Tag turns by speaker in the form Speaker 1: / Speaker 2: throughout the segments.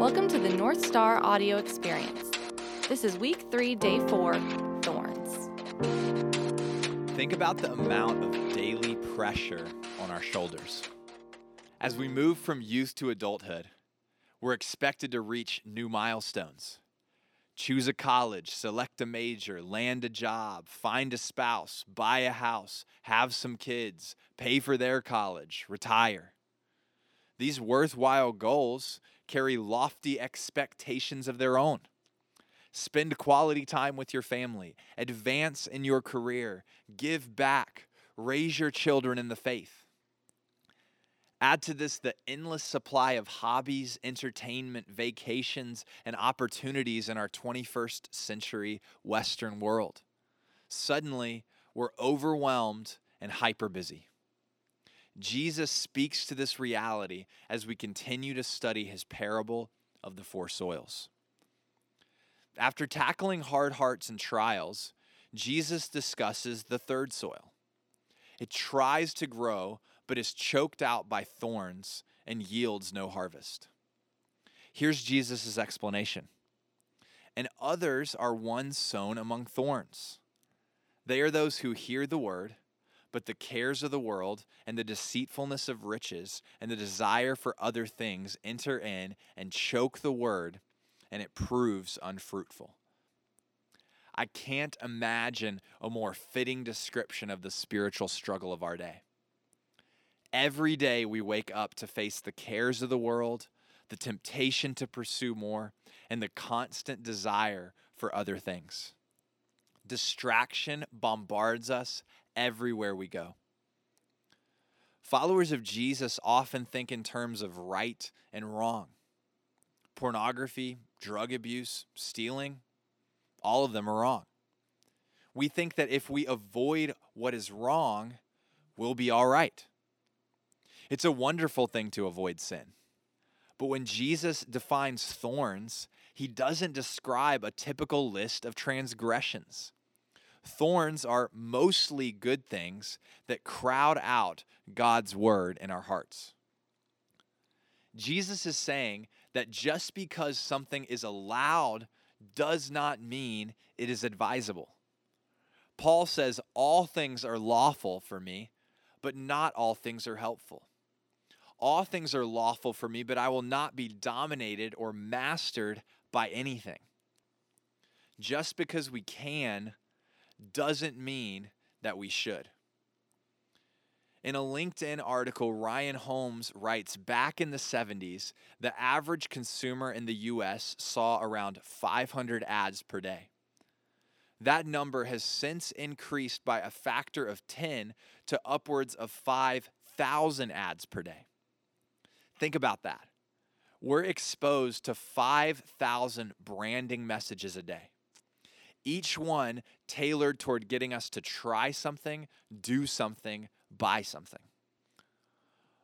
Speaker 1: Welcome to the North Star Audio Experience. This is week three, day four Thorns.
Speaker 2: Think about the amount of daily pressure on our shoulders. As we move from youth to adulthood, we're expected to reach new milestones. Choose a college, select a major, land a job, find a spouse, buy a house, have some kids, pay for their college, retire. These worthwhile goals carry lofty expectations of their own. Spend quality time with your family, advance in your career, give back, raise your children in the faith. Add to this the endless supply of hobbies, entertainment, vacations, and opportunities in our 21st century Western world. Suddenly, we're overwhelmed and hyper busy. Jesus speaks to this reality as we continue to study his parable of the four soils. After tackling hard hearts and trials, Jesus discusses the third soil. It tries to grow, but is choked out by thorns and yields no harvest. Here's Jesus' explanation. And others are ones sown among thorns. They are those who hear the word but the cares of the world and the deceitfulness of riches and the desire for other things enter in and choke the word, and it proves unfruitful. I can't imagine a more fitting description of the spiritual struggle of our day. Every day we wake up to face the cares of the world, the temptation to pursue more, and the constant desire for other things. Distraction bombards us everywhere we go. Followers of Jesus often think in terms of right and wrong. Pornography, drug abuse, stealing, all of them are wrong. We think that if we avoid what is wrong, we'll be all right. It's a wonderful thing to avoid sin. But when Jesus defines thorns, he doesn't describe a typical list of transgressions. Thorns are mostly good things that crowd out God's word in our hearts. Jesus is saying that just because something is allowed does not mean it is advisable. Paul says, All things are lawful for me, but not all things are helpful. All things are lawful for me, but I will not be dominated or mastered by anything. Just because we can doesn't mean that we should. In a LinkedIn article, Ryan Holmes writes back in the 70s, the average consumer in the US saw around 500 ads per day. That number has since increased by a factor of 10 to upwards of 5,000 ads per day. Think about that. We're exposed to 5,000 branding messages a day each one tailored toward getting us to try something, do something, buy something.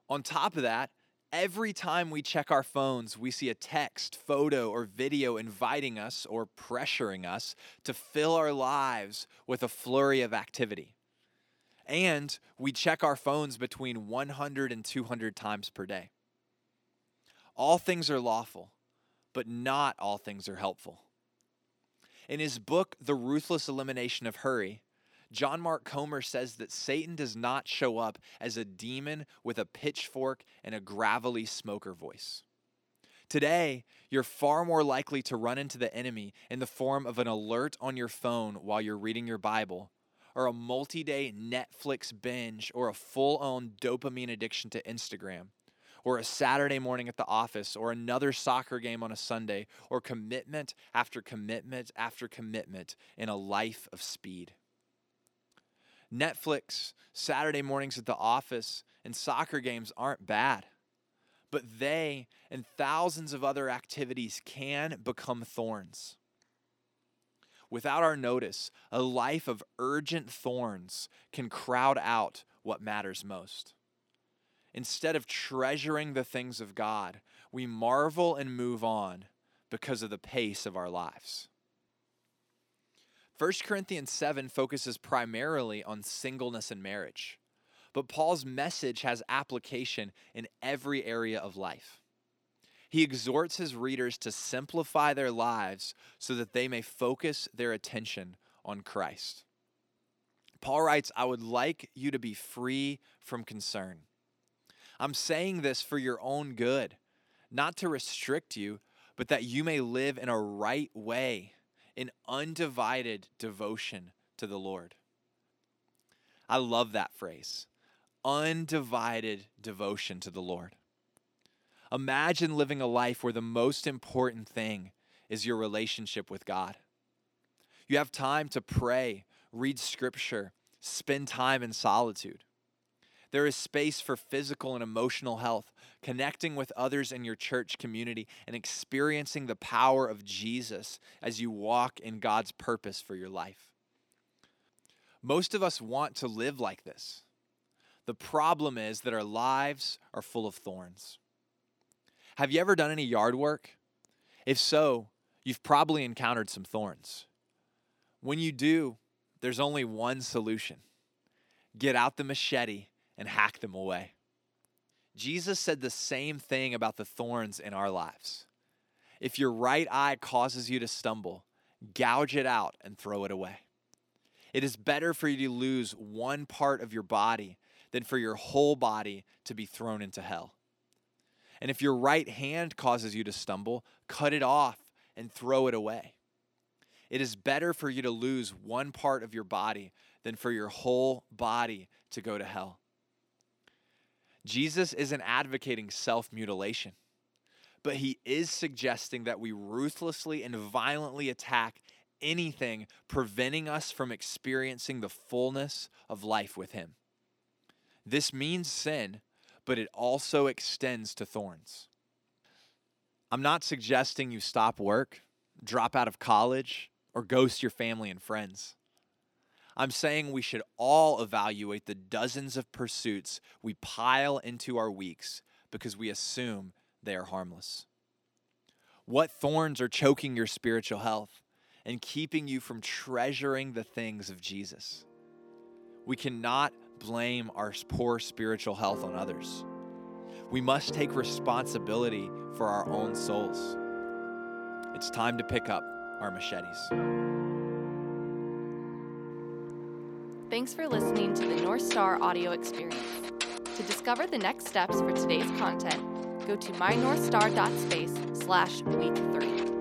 Speaker 2: On top of that, every time we check our phones, we see a text, photo, or video inviting us or pressuring us to fill our lives with a flurry of activity. And we check our phones between 100 and 200 times per day. All things are lawful, but not all things are helpful. In his book, The Ruthless Elimination of Hurry, John Mark Comer says that Satan does not show up as a demon with a pitchfork and a gravelly smoker voice. Today, you're far more likely to run into the enemy in the form of an alert on your phone while you're reading your Bible, or a multi day Netflix binge, or a full on dopamine addiction to Instagram, or a Saturday morning at the office, or another soccer game on a Sunday, or commitment after commitment after commitment in a life of speed. Netflix, Saturday mornings at the office, and soccer games aren't bad, but they and thousands of other activities can become thorns. Without our notice, a life of urgent thorns can crowd out what matters most. Instead of treasuring the things of God, we marvel and move on because of the pace of our lives. 1 Corinthians 7 focuses primarily on singleness and marriage, but Paul's message has application in every area of life. He exhorts his readers to simplify their lives so that they may focus their attention on Christ. Paul writes, I would like you to be free from concern. I'm saying this for your own good, not to restrict you, but that you may live in a right way, in undivided devotion to the Lord. I love that phrase undivided devotion to the Lord. Imagine living a life where the most important thing is your relationship with God. You have time to pray, read scripture, spend time in solitude. There is space for physical and emotional health, connecting with others in your church community, and experiencing the power of Jesus as you walk in God's purpose for your life. Most of us want to live like this. The problem is that our lives are full of thorns. Have you ever done any yard work? If so, you've probably encountered some thorns. When you do, there's only one solution get out the machete and hack them away. Jesus said the same thing about the thorns in our lives. If your right eye causes you to stumble, gouge it out and throw it away. It is better for you to lose one part of your body than for your whole body to be thrown into hell. And if your right hand causes you to stumble, cut it off and throw it away. It is better for you to lose one part of your body than for your whole body to go to hell. Jesus isn't advocating self mutilation, but he is suggesting that we ruthlessly and violently attack anything preventing us from experiencing the fullness of life with him. This means sin, but it also extends to thorns. I'm not suggesting you stop work, drop out of college, or ghost your family and friends. I'm saying we should all evaluate the dozens of pursuits we pile into our weeks because we assume they are harmless. What thorns are choking your spiritual health and keeping you from treasuring the things of Jesus? We cannot blame our poor spiritual health on others. We must take responsibility for our own souls. It's time to pick up our machetes.
Speaker 1: Thanks for listening to the North Star audio experience. To discover the next steps for today's content, go to mynorthstar.space slash week three.